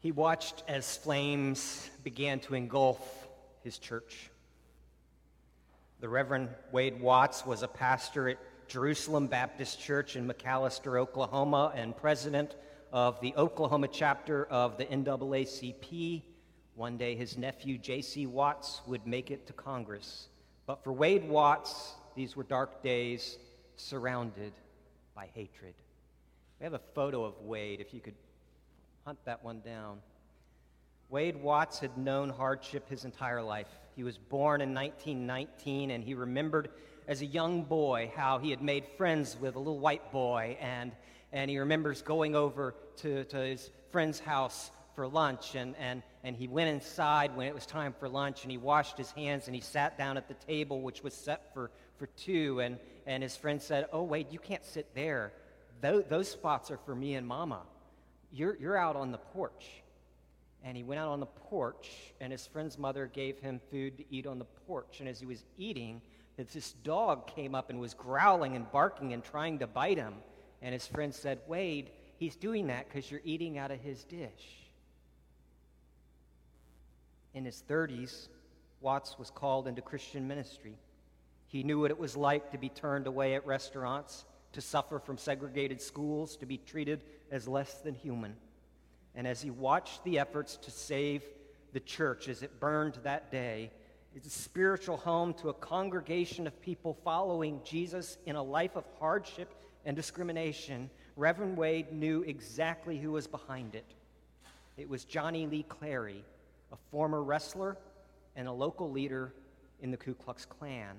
He watched as flames began to engulf his church. The Reverend Wade Watts was a pastor at Jerusalem Baptist Church in McAlester, Oklahoma, and president of the Oklahoma chapter of the NAACP. One day his nephew, J.C. Watts, would make it to Congress. But for Wade Watts, these were dark days surrounded by hatred. We have a photo of Wade, if you could hunt that one down. Wade Watts had known hardship his entire life. He was born in 1919, and he remembered as a young boy how he had made friends with a little white boy, and, and he remembers going over to, to his friend's house for lunch, and, and, and he went inside when it was time for lunch, and he washed his hands, and he sat down at the table, which was set for, for two, and, and his friend said, Oh, Wade, you can't sit there. Those, those spots are for me and Mama. You're, you're out on the porch. And he went out on the porch, and his friend's mother gave him food to eat on the porch. And as he was eating, this dog came up and was growling and barking and trying to bite him. And his friend said, Wade, he's doing that because you're eating out of his dish. In his 30s, Watts was called into Christian ministry. He knew what it was like to be turned away at restaurants, to suffer from segregated schools, to be treated as less than human. And as he watched the efforts to save the church as it burned that day, it's a spiritual home to a congregation of people following Jesus in a life of hardship and discrimination. Reverend Wade knew exactly who was behind it. It was Johnny Lee Clary, a former wrestler and a local leader in the Ku Klux Klan.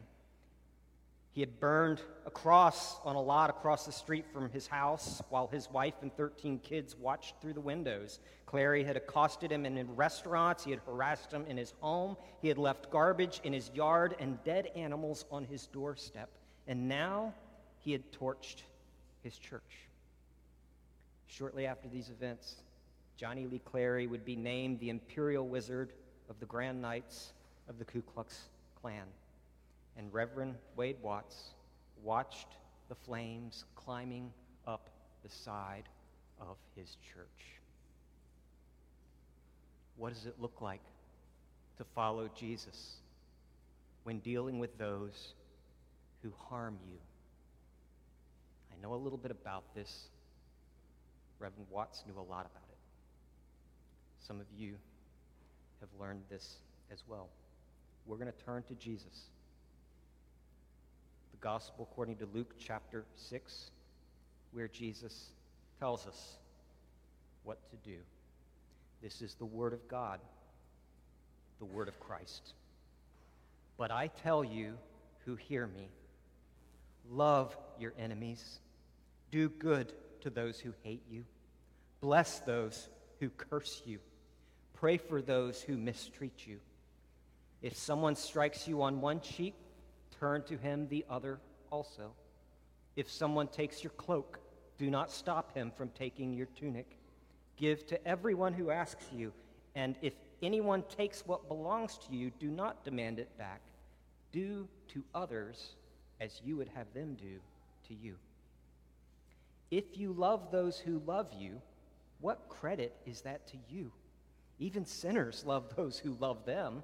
He had burned a cross on a lot across the street from his house while his wife and 13 kids watched through the windows. Clary had accosted him in restaurants. He had harassed him in his home. He had left garbage in his yard and dead animals on his doorstep. And now he had torched his church. Shortly after these events, Johnny Lee Clary would be named the Imperial Wizard of the Grand Knights of the Ku Klux Klan and Reverend Wade Watts watched the flames climbing up the side of his church. What does it look like to follow Jesus when dealing with those who harm you? I know a little bit about this. Reverend Watts knew a lot about it. Some of you have learned this as well. We're going to turn to Jesus. Gospel according to Luke chapter 6, where Jesus tells us what to do. This is the Word of God, the Word of Christ. But I tell you who hear me love your enemies, do good to those who hate you, bless those who curse you, pray for those who mistreat you. If someone strikes you on one cheek, turn to him the other also. If someone takes your cloak, do not stop him from taking your tunic. Give to everyone who asks you, and if anyone takes what belongs to you, do not demand it back. Do to others as you would have them do to you. If you love those who love you, what credit is that to you? Even sinners love those who love them.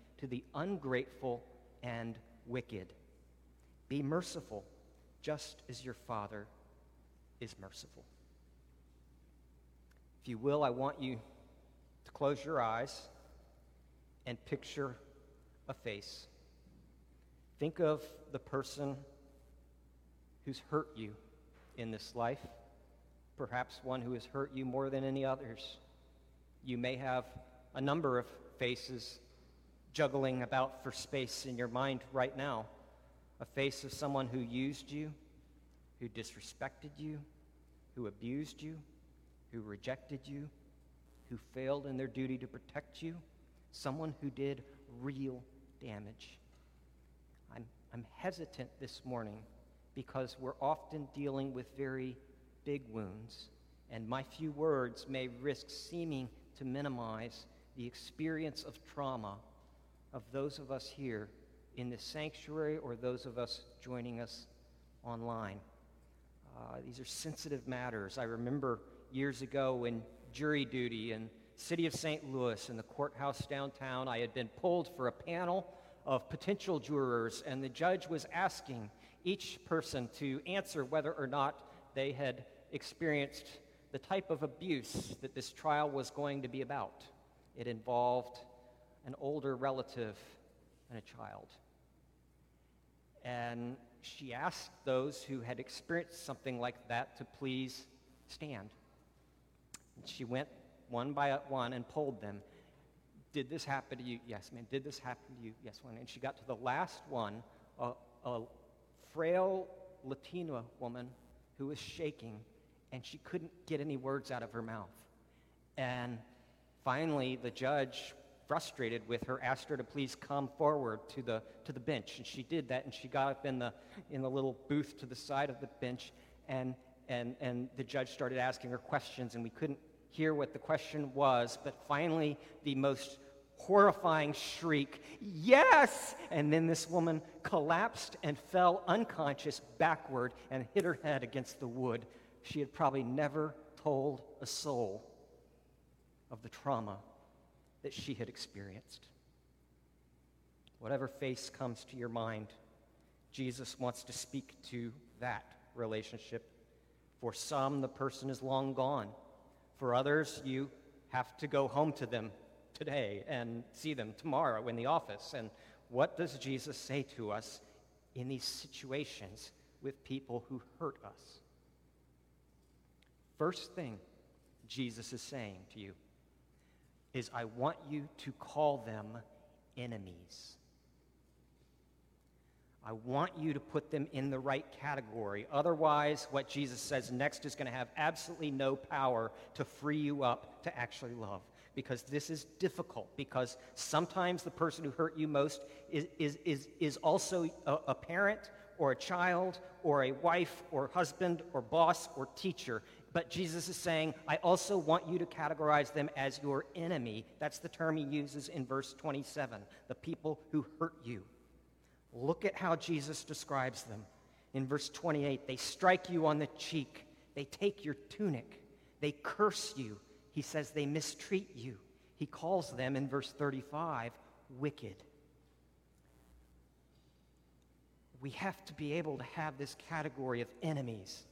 to the ungrateful and wicked. Be merciful, just as your Father is merciful. If you will, I want you to close your eyes and picture a face. Think of the person who's hurt you in this life, perhaps one who has hurt you more than any others. You may have a number of faces juggling about for space in your mind right now a face of someone who used you, who disrespected you, who abused you, who rejected you, who failed in their duty to protect you, someone who did real damage. I'm, I'm hesitant this morning because we're often dealing with very big wounds, and my few words may risk seeming to minimize the experience of trauma of those of us here in the sanctuary or those of us joining us online. Uh, these are sensitive matters. I remember years ago in jury duty in city of St. Louis in the courthouse downtown, I had been pulled for a panel of potential jurors, and the judge was asking each person to answer whether or not they had experienced the type of abuse that this trial was going to be about. It involved an older relative and a child. And she asked those who had experienced something like that to please stand. And she went one by one and polled them. Did this happen to you? Yes, ma'am. Did this happen to you? Yes, one. And she got to the last one, a, a frail Latina woman who was shaking, and she couldn't get any words out of her mouth. And finally, the judge frustrated with her, asked her to please come forward to the, to the bench. And she did that, and she got up in the, in the little booth to the side of the bench, and, and, and the judge started asking her questions, and we couldn't hear what the question was, but finally, the most horrifying shriek, Yes! And then this woman collapsed and fell unconscious backward and hit her head against the wood. She had probably never told a soul of the trauma that she had experienced. Whatever face comes to your mind, Jesus wants to speak to that relationship. For some, the person is long gone. For others, you have to go home to them today and see them tomorrow in the office. And what does Jesus say to us in these situations with people who hurt us? First thing Jesus is saying to you is I want you to call them enemies. I want you to put them in the right category. Otherwise, what Jesus says next is going to have absolutely no power to free you up to actually love. Because this is difficult, because sometimes the person who hurt you most is, is, is, is also a, a parent or a child or a wife or husband or boss or teacher. But Jesus is saying, I also want you to categorize them as your enemy. That's the term he uses in verse 27 the people who hurt you. Look at how Jesus describes them. In verse 28, they strike you on the cheek, they take your tunic, they curse you. He says they mistreat you. He calls them in verse 35 wicked. We have to be able to have this category of enemies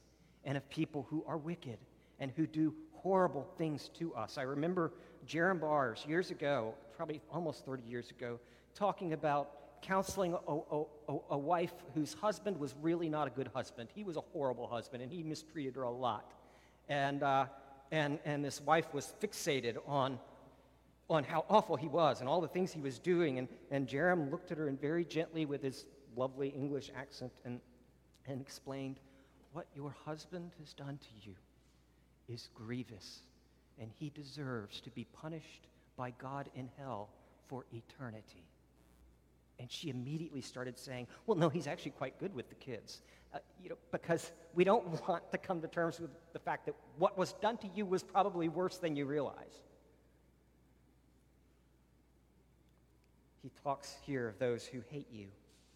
and of people who are wicked and who do horrible things to us. I remember Jerram Barrs years ago, probably almost 30 years ago, talking about counseling a, a, a, wife whose husband was really not a good husband. He was a horrible husband, and he mistreated her a lot. And, uh, and, and this wife was fixated on, on how awful he was and all the things he was doing. And, and Jerram looked at her and very gently, with his lovely English accent, and, and explained, what your husband has done to you is grievous, and he deserves to be punished by God in hell for eternity. And she immediately started saying, Well, no, he's actually quite good with the kids. Uh, you know, because we don't want to come to terms with the fact that what was done to you was probably worse than you realize. He talks here of those who hate you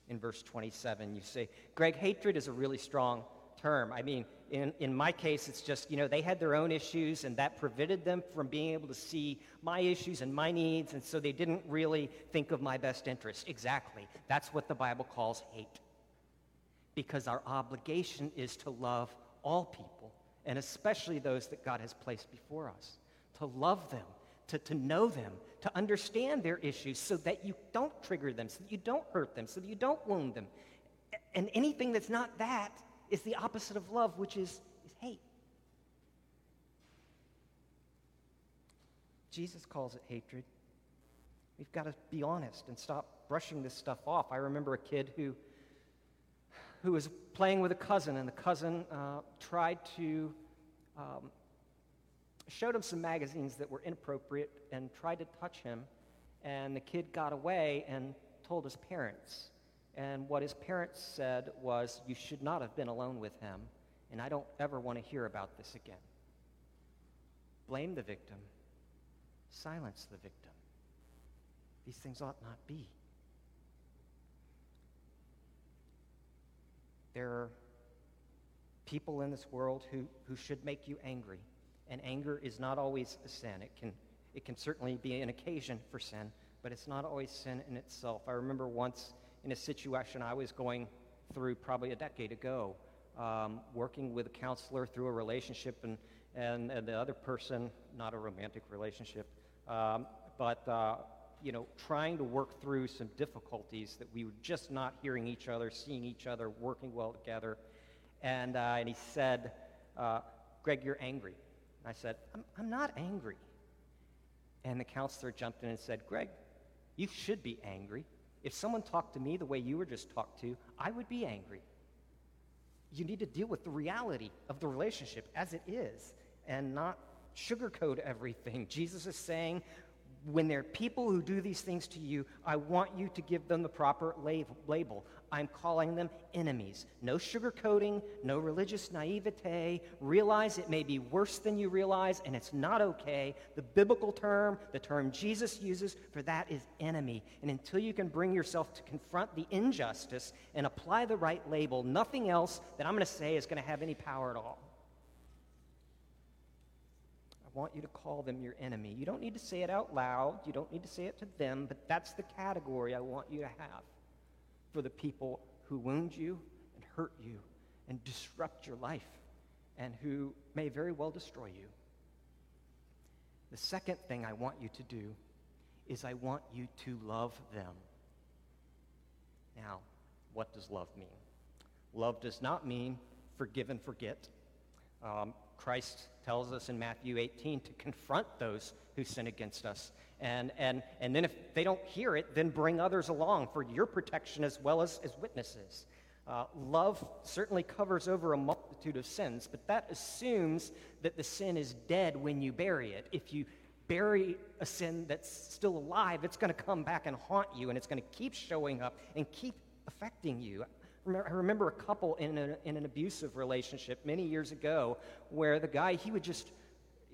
in verse 27. You say, Greg, hatred is a really strong term. I mean, in, in my case, it's just, you know, they had their own issues, and that prevented them from being able to see my issues and my needs, and so they didn't really think of my best interest. Exactly. That's what the Bible calls hate. Because our obligation is to love all people, and especially those that God has placed before us, to love them, to, to know them, to understand their issues so that you don't trigger them, so that you don't hurt them, so that you don't wound them. And anything that's not that is the opposite of love, which is, is hate. Jesus calls it hatred. We've got to be honest and stop brushing this stuff off. I remember a kid who, who was playing with a cousin, and the cousin uh, tried to um, showed him some magazines that were inappropriate and tried to touch him. And the kid got away and told his parents. And what his parents said was, You should not have been alone with him, and I don't ever want to hear about this again. Blame the victim, silence the victim. These things ought not be. There are people in this world who, who should make you angry. And anger is not always a sin. It can, it can certainly be an occasion for sin, but it's not always sin in itself. I remember once in a situation I was going through probably a decade ago, um, working with a counselor through a relationship, and, and, and, the other person, not a romantic relationship, um, but uh, you know, trying to work through some difficulties that we were just not hearing each other, seeing each other, working well together. And, uh, and he said, uh, Greg, you're angry. And I said, I'm, I'm not angry. And the counselor jumped in and said, Greg, you should be angry. If someone talked to me the way you were just talked to, I would be angry. You need to deal with the reality of the relationship as it is and not sugarcoat everything. Jesus is saying, when there are people who do these things to you, I want you to give them the proper label. I'm calling them enemies. No sugarcoating, no religious naivete. Realize it may be worse than you realize, and it's not okay. The biblical term, the term Jesus uses for that is enemy. And until you can bring yourself to confront the injustice and apply the right label, nothing else that I'm going to say is going to have any power at all want you to call them your enemy. You don't need to say it out loud, you don't need to say it to them, but that's the category I want you to have for the people who wound you and hurt you and disrupt your life and who may very well destroy you. The second thing I want you to do is I want you to love them. Now, what does love mean? Love does not mean forgive and forget. Um, Christ tells us in Matthew 18 to confront those who sin against us. And, and, and then if they don't hear it, then bring others along for your protection as well as, as witnesses. Uh, love certainly covers over a multitude of sins, but that assumes that the sin is dead when you bury it. If you bury a sin that's still alive, it's going to come back and haunt you, and it's going to keep showing up and keep affecting you. I remember a couple in, in an abusive relationship many years ago where the guy, he would just,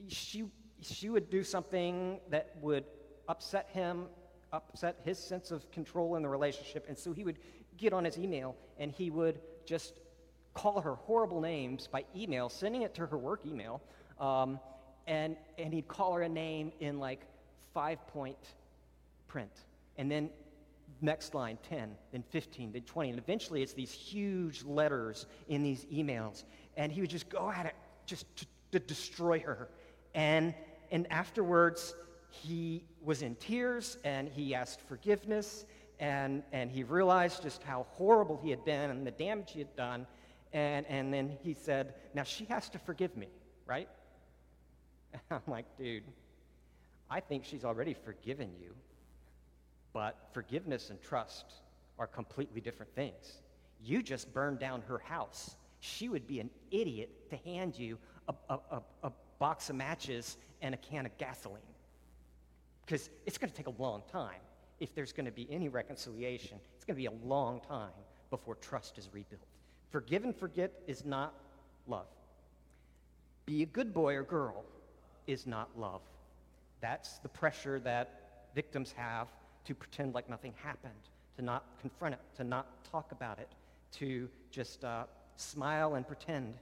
she, she would do something that would upset him, upset his sense of control in the relationship. And so he would get on his email and he would just call her horrible names by email, sending it to her work email. Um, and, and he'd call her a name in like five point print. And then next line 10 then 15 then 20 and eventually it's these huge letters in these emails. And he would just go at it just to, to destroy her. And and afterwards he was in tears and he asked forgiveness and and he realized just how horrible he had been and the damage he had done. And and then he said now she has to forgive me right? And i'm like dude i think she's already forgiven you but forgiveness and trust are completely different things. You just burned down her house. She would be an idiot to hand you a, a, a, a box of matches and a can of gasoline. Because it's going to take a long time. If there's going to be any reconciliation, it's going to be a long time before trust is rebuilt. Forgive and forget is not love. Be a good boy or girl is not love. That's the pressure that victims have to pretend like nothing happened, to not confront it, to not talk about it, to just uh, smile and pretend.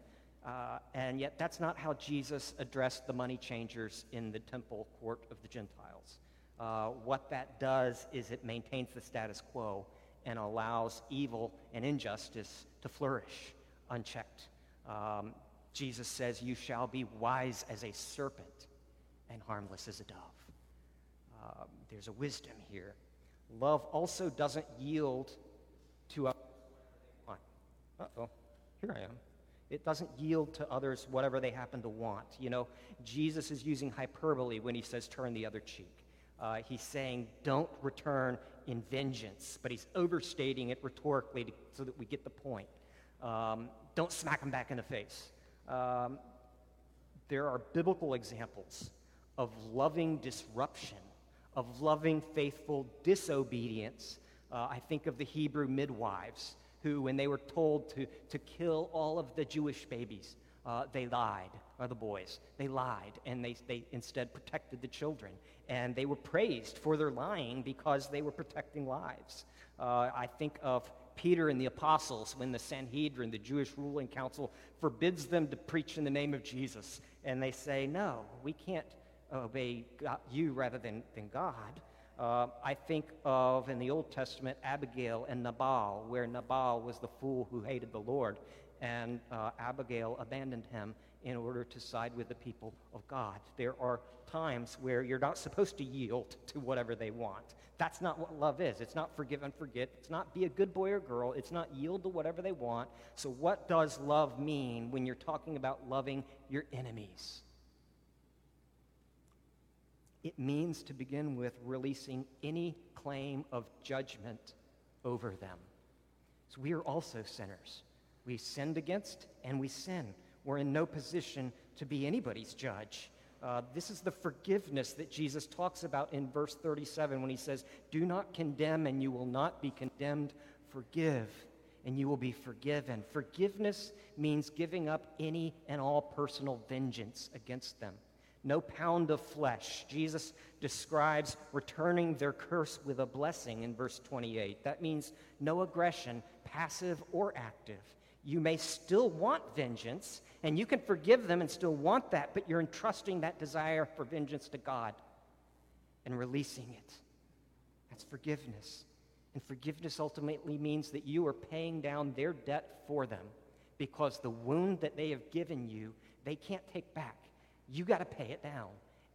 Uh, and yet, that's not how Jesus addressed the money changers in the temple court of the Gentiles. Uh, what that does is it maintains the status quo and allows evil and injustice to flourish unchecked. Um, Jesus says, You shall be wise as a serpent and harmless as a dove. There's a wisdom here. Love also doesn't yield to others Uh oh, here I am. It doesn't yield to others whatever they happen to want. You know, Jesus is using hyperbole when he says turn the other cheek. Uh, he's saying don't return in vengeance, but he's overstating it rhetorically to, so that we get the point. Um, don't smack them back in the face. Um, There are biblical examples of loving disruption, of loving faithful disobedience. Uh, I think of the Hebrew midwives who, when they were told to, to kill all of the Jewish babies, uh, they lied, or the boys. They lied, and they, they instead protected the children. And they were praised for their lying because they were protecting lives. Uh, I think of Peter and the apostles when the Sanhedrin, the Jewish ruling council, forbids them to preach in the name of Jesus. And they say, No, we can't obey God, you rather than, than God. Uh, I think of in the Old Testament Abigail and Nabal, where Nabal was the fool who hated the Lord, and uh, Abigail abandoned him in order to side with the people of God. There are times where you're not supposed to yield to whatever they want. That's not what love is. It's not forgive and forget. It's not be a good boy or girl. It's not yield to whatever they want. So, what does love mean when you're talking about loving your enemies? It means to begin with releasing any claim of judgment over them. So, we are also sinners. We sinned against and we sin. We're in no position to be anybody's judge. Uh, this is the forgiveness that Jesus talks about in verse 37 when he says, Do not condemn, and you will not be condemned. Forgive, and you will be forgiven. Forgiveness means giving up any and all personal vengeance against them. No pound of flesh. Jesus describes returning their curse with a blessing in verse 28. That means no aggression, passive or active. You may still want vengeance, and you can forgive them and still want that, but you're entrusting that desire for vengeance to God and releasing it. That's forgiveness. And forgiveness ultimately means that you are paying down their debt for them because the wound that they have given you, they can't take back. You got to pay it down.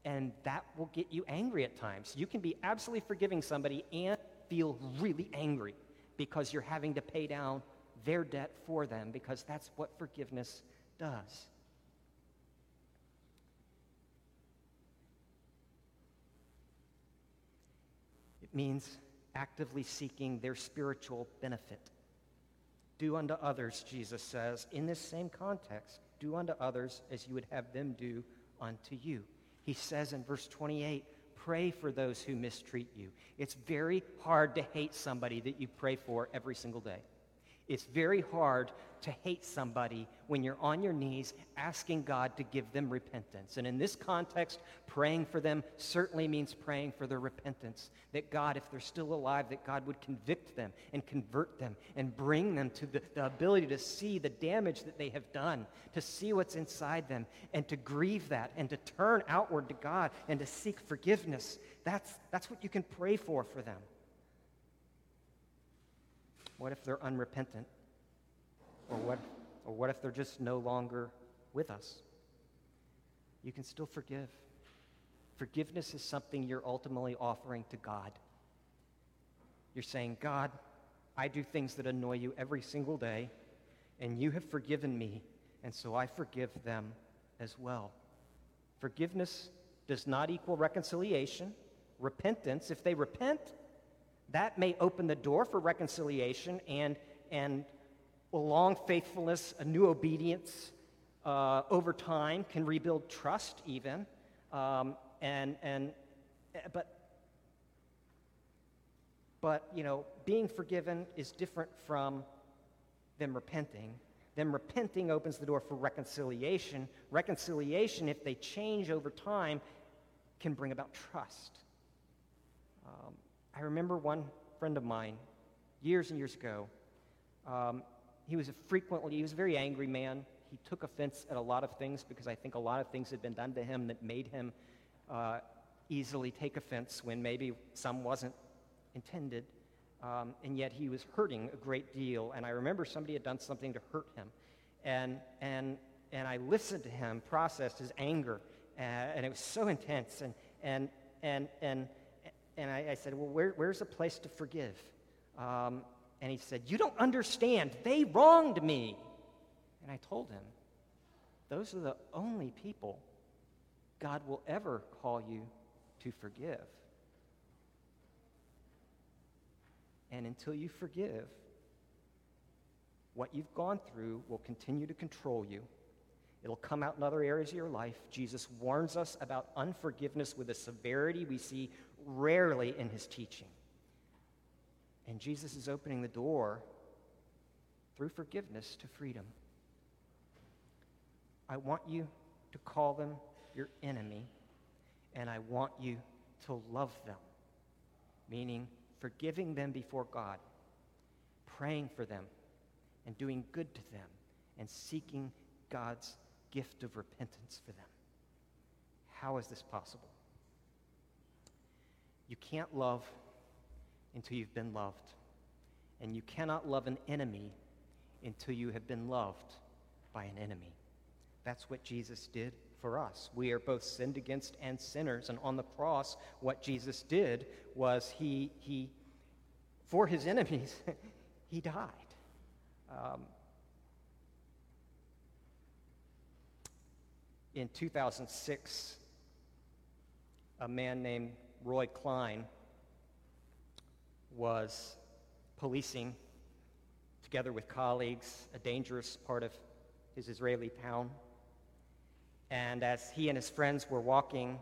And that will get you angry at times. You can be absolutely forgiving somebody and feel really angry because you're having to pay down their debt for them because that's what forgiveness does. It means actively seeking their spiritual benefit. Do unto others, Jesus says, in this same context, do unto others as you would have them do unto you. He says in verse 28, pray for those who mistreat you. It's very hard to hate somebody that you pray for every single day. It's very hard to hate somebody when you're on your knees asking God to give them repentance. And in this context, praying for them certainly means praying for their repentance. That God, if they're still alive, that God would convict them and convert them and bring them to the, the ability to see the damage that they have done, to see what's inside them, and to grieve that, and to turn outward to God and to seek forgiveness. That's, that's what you can pray for for them. What if they're unrepentant? Or what, or what if they're just no longer with us? You can still forgive. Forgiveness is something you're ultimately offering to God. You're saying, God, I do things that annoy you every single day, and you have forgiven me, and so I forgive them as well. Forgiveness does not equal reconciliation. Repentance, if they repent, that may open the door for reconciliation and, and a long faithfulness, a new obedience uh, over time can rebuild trust, even. Um, and, and, but, but, you know, being forgiven is different from them repenting. Them repenting opens the door for reconciliation. Reconciliation, if they change over time, can bring about trust. I remember one friend of mine years and years ago. Um, he was a frequently, he was a very angry man. He took offense at a lot of things because I think a lot of things had been done to him that made him uh, easily take offense when maybe some wasn't intended. Um, and yet he was hurting a great deal. And I remember somebody had done something to hurt him. And, and, and I listened to him process his anger. Uh, and it was so intense. And, and, and, and, and I, I said, Well, where, where's a place to forgive? Um, and he said, You don't understand. They wronged me. And I told him, Those are the only people God will ever call you to forgive. And until you forgive, what you've gone through will continue to control you. It'll come out in other areas of your life. Jesus warns us about unforgiveness with a severity we see rarely in his teaching. And Jesus is opening the door through forgiveness to freedom. I want you to call them your enemy, and I want you to love them, meaning forgiving them before God, praying for them, and doing good to them, and seeking God's gift of repentance for them. How is this possible? You can't love until you've been loved, and you cannot love an enemy until you have been loved by an enemy. That's what Jesus did for us. We are both sinned against and sinners. And on the cross, what Jesus did was he, he for his enemies, he died. Um, in 2006, a man named Roy Klein was policing, together with colleagues, a dangerous part of his Israeli town. And as he and his friends were walking,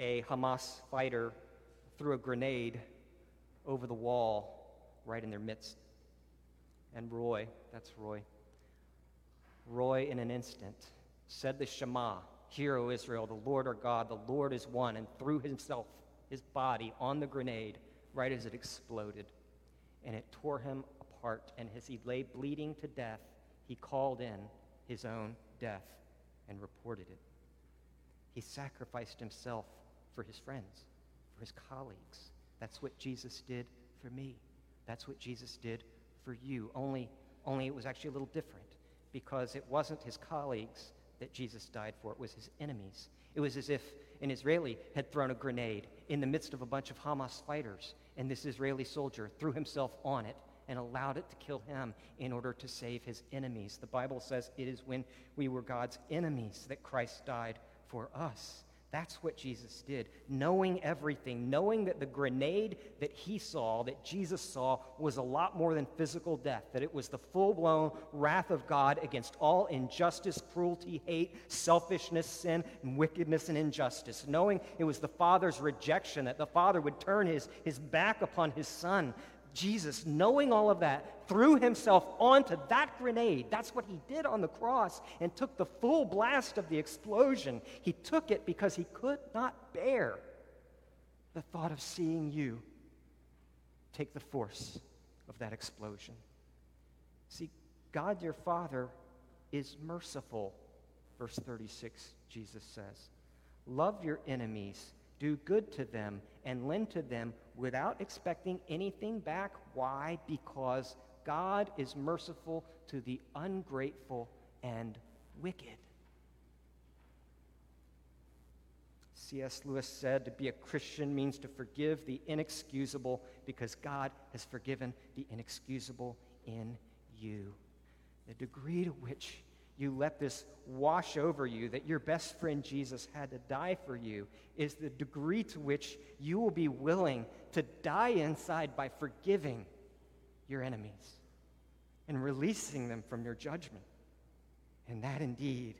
a Hamas fighter threw a grenade over the wall right in their midst. And Roy, that's Roy, Roy in an instant said the Shema, Hear, O Israel, the Lord our God, the Lord is one, and threw himself, his body, on the grenade right as it exploded. And it tore him apart. And as he lay bleeding to death, he called in his own death and reported it. He sacrificed himself for his friends, for his colleagues. That's what Jesus did for me. That's what Jesus did for you. Only, only it was actually a little different because it wasn't his colleagues that Jesus died for, it was his enemies. It was as if an Israeli had thrown a grenade in the midst of a bunch of Hamas fighters, and this Israeli soldier threw himself on it and allowed it to kill him in order to save his enemies. The Bible says it is when we were God's enemies that Christ died for us. That's what Jesus did. Knowing everything, knowing that the grenade that he saw, that Jesus saw, was a lot more than physical death, that it was the full blown wrath of God against all injustice, cruelty, hate, selfishness, sin, and wickedness and injustice. Knowing it was the Father's rejection, that the Father would turn his, his back upon his Son, Jesus, knowing all of that, threw himself onto that grenade. That's what he did on the cross and took the full blast of the explosion. He took it because he could not bear the thought of seeing you take the force of that explosion. See, God your Father is merciful, verse 36, Jesus says. Love your enemies do good to them and lend to them without expecting anything back. Why? Because God is merciful to the ungrateful and wicked. C.S. Lewis said to be a Christian means to forgive the inexcusable because God has forgiven the inexcusable in you. The degree to which you let this wash over you, that your best friend Jesus had to die for you, is the degree to which you will be willing to die inside by forgiving your enemies and releasing them from your judgment. And that indeed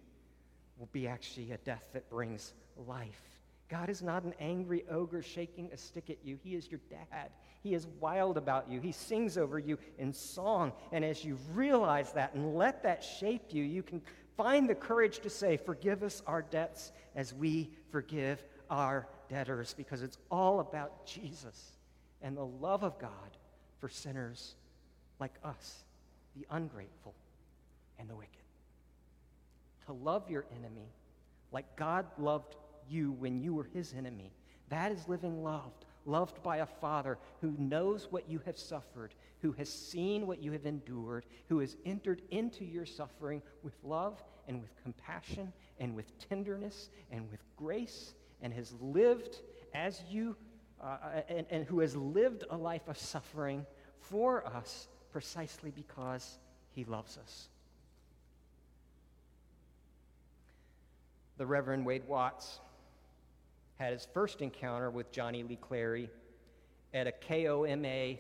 will be actually a death that brings life. God is not an angry ogre shaking a stick at you. He is your dad. He is wild about you. He sings over you in song. And as you realize that and let that shape you, you can find the courage to say, Forgive us our debts as we forgive our debtors, because it's all about Jesus and the love of God for sinners like us, the ungrateful and the wicked. To love your enemy like God loved you when you were his enemy. That is living loved, loved by a father who knows what you have suffered, who has seen what you have endured, who has entered into your suffering with love and with compassion and with tenderness and with grace and has lived as you, uh, and, and who has lived a life of suffering for us precisely because he loves us. The Reverend Wade Watts had his first encounter with Johnny Lee Clary at a KOMA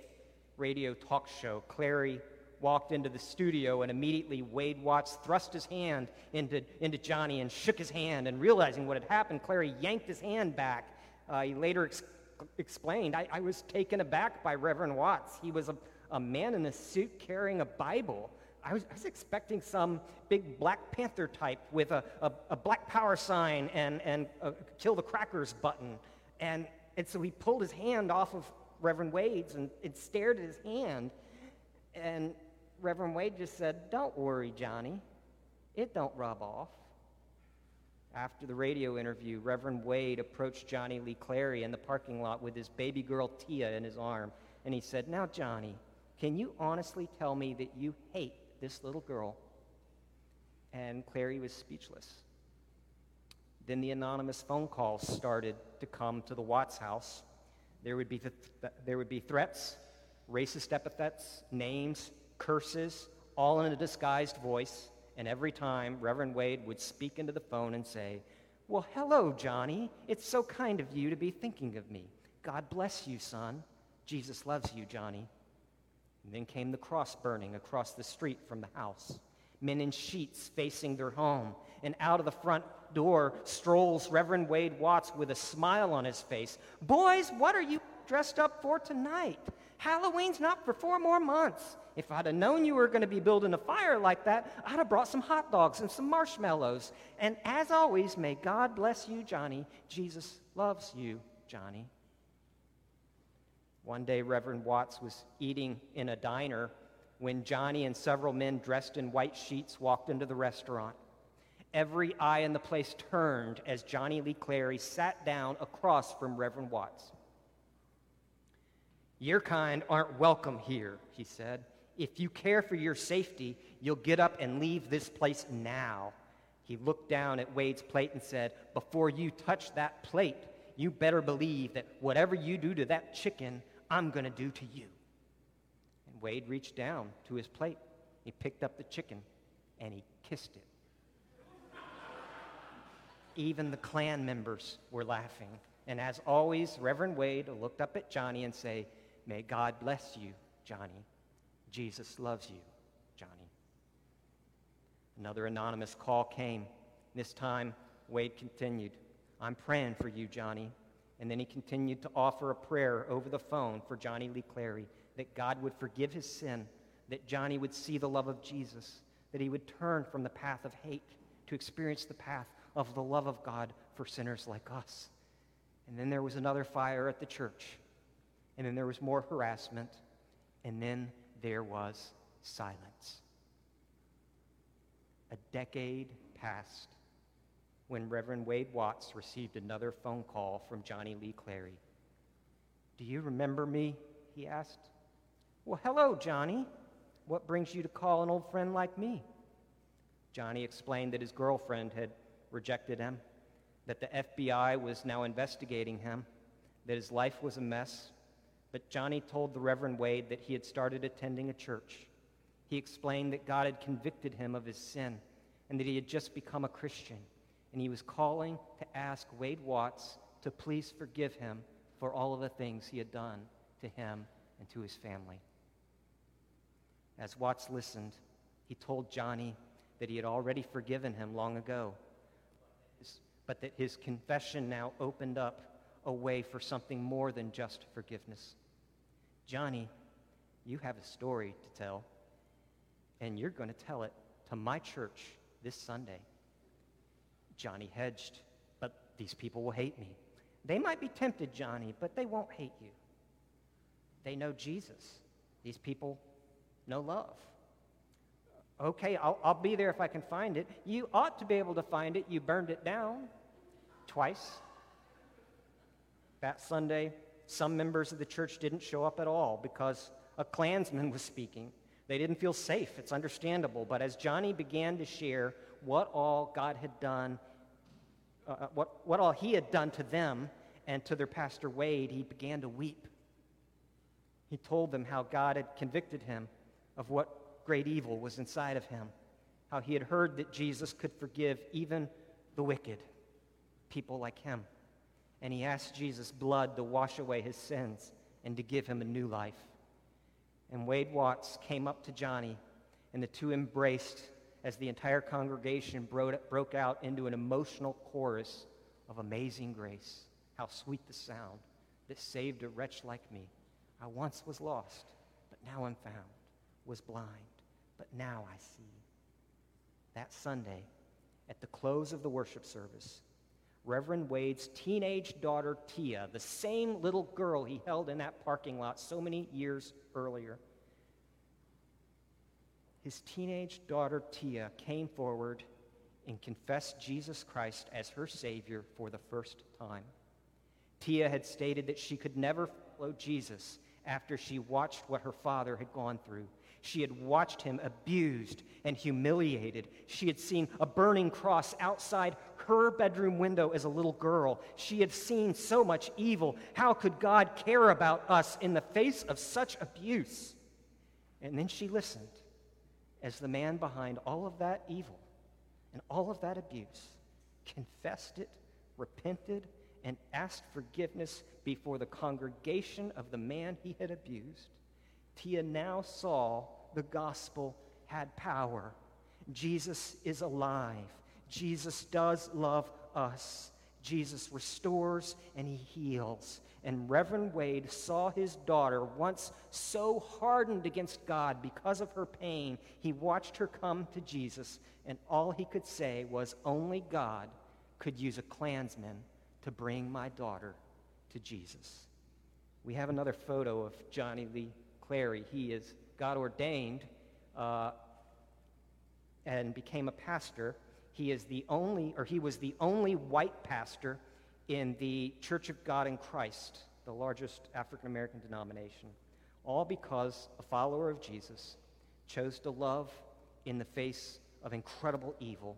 radio talk show. Clary walked into the studio, and immediately Wade Watts thrust his hand into, into Johnny and shook his hand. And realizing what had happened, Clary yanked his hand back. Uh, he later ex- explained, I, I, was taken aback by Reverend Watts. He was a, a man in a suit carrying a Bible. I was, I was, expecting some big Black Panther type with a, a, a black power sign and, and a kill the crackers button. And, and so he pulled his hand off of Reverend Wade's and, and stared at his hand. And Reverend Wade just said, Don't worry, Johnny. It don't rub off. After the radio interview, Reverend Wade approached Johnny Lee Clary in the parking lot with his baby girl Tia in his arm. And he said, Now, Johnny, can you honestly tell me that you hate this little girl. And Clary was speechless. Then the anonymous phone calls started to come to the Watts house. There would be, th- there would be threats, racist epithets, names, curses, all in a disguised voice. And every time, Reverend Wade would speak into the phone and say, Well, hello, Johnny. It's so kind of you to be thinking of me. God bless you, son. Jesus loves you, Johnny. And then came the cross burning across the street from the house. Men in sheets facing their home. And out of the front door strolls Reverend Wade Watts with a smile on his face. Boys, what are you dressed up for tonight? Halloween's not for four more months. If I'd have known you were going to be building a fire like that, I'd have brought some hot dogs and some marshmallows. And as always, may God bless you, Johnny. Jesus loves you, Johnny. One day, Reverend Watts was eating in a diner when Johnny and several men dressed in white sheets walked into the restaurant. Every eye in the place turned as Johnny Lee Clary sat down across from Reverend Watts. Your kind aren't welcome here, he said. If you care for your safety, you'll get up and leave this place now. He looked down at Wade's plate and said, Before you touch that plate, you better believe that whatever you do to that chicken, I'm going to do to you. And Wade reached down to his plate. He picked up the chicken and he kissed it. Even the Klan members were laughing. And as always, Reverend Wade looked up at Johnny and say, May God bless you, Johnny. Jesus loves you, Johnny. Another anonymous call came. This time, Wade continued, I'm praying for you, Johnny. And then he continued to offer a prayer over the phone for Johnny Lee Clary that God would forgive his sin, that Johnny would see the love of Jesus, that he would turn from the path of hate to experience the path of the love of God for sinners like us. And then there was another fire at the church. And then there was more harassment. And then there was silence. A decade passed when Reverend Wade Watts received another phone call from Johnny Lee Clary. Do you remember me? he asked. Well, hello, Johnny. What brings you to call an old friend like me? Johnny explained that his girlfriend had rejected him, that the FBI was now investigating him, that his life was a mess. But Johnny told the Reverend Wade that he had started attending a church. He explained that God had convicted him of his sin and that he had just become a Christian and he was calling to ask Wade Watts to please forgive him for all of the things he had done to him and to his family. As Watts listened, he told Johnny that he had already forgiven him long ago, but that his confession now opened up a way for something more than just forgiveness. Johnny, you have a story to tell, and you're going to tell it to my church this Sunday. Johnny hedged, but these people will hate me. They might be tempted, Johnny, but they won't hate you. They know Jesus. These people know love. Okay, I'll, I'll be there if I can find it. You ought to be able to find it. You burned it down twice. That Sunday, some members of the church didn't show up at all because a Klansman was speaking. They didn't feel safe. It's understandable. But as Johnny began to share what all God had done, uh, uh, what, what all he had done to them and to their pastor Wade, he began to weep. He told them how God had convicted him of what great evil was inside of him, how he had heard that Jesus could forgive even the wicked, people like him. And he asked Jesus' blood to wash away his sins and to give him a new life. And Wade Watts came up to Johnny, and the two embraced as the entire congregation broke out into an emotional chorus of amazing grace. How sweet the sound that saved a wretch like me. I once was lost, but now I'm found, was blind, but now I see. That Sunday, at the close of the worship service, Reverend Wade's teenage daughter, Tia, the same little girl he held in that parking lot so many years earlier, his teenage daughter, Tia, came forward and confessed Jesus Christ as her Savior for the first time. Tia had stated that she could never follow Jesus after she watched what her father had gone through. She had watched him abused and humiliated. She had seen a burning cross outside her bedroom window as a little girl. She had seen so much evil. How could God care about us in the face of such abuse? And then she listened as the man behind all of that evil and all of that abuse confessed it, repented, and asked forgiveness before the congregation of the man he had abused. Tia now saw the gospel had power. Jesus is alive. Jesus does love us. Jesus restores and he heals. And Reverend Wade saw his daughter, once so hardened against God because of her pain, he watched her come to Jesus, and all he could say was, Only God could use a Klansman to bring my daughter to Jesus. We have another photo of Johnny Lee Clary. He is God ordained uh, and became a pastor. He is the only, or he was the only white pastor in the Church of God in Christ, the largest African American denomination, all because a follower of Jesus chose to love in the face of incredible evil.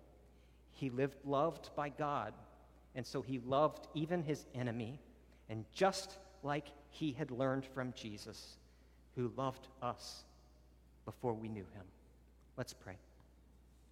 He lived loved by God, and so he loved even his enemy, and just like he had learned from Jesus, who loved us before we knew him. Let's pray.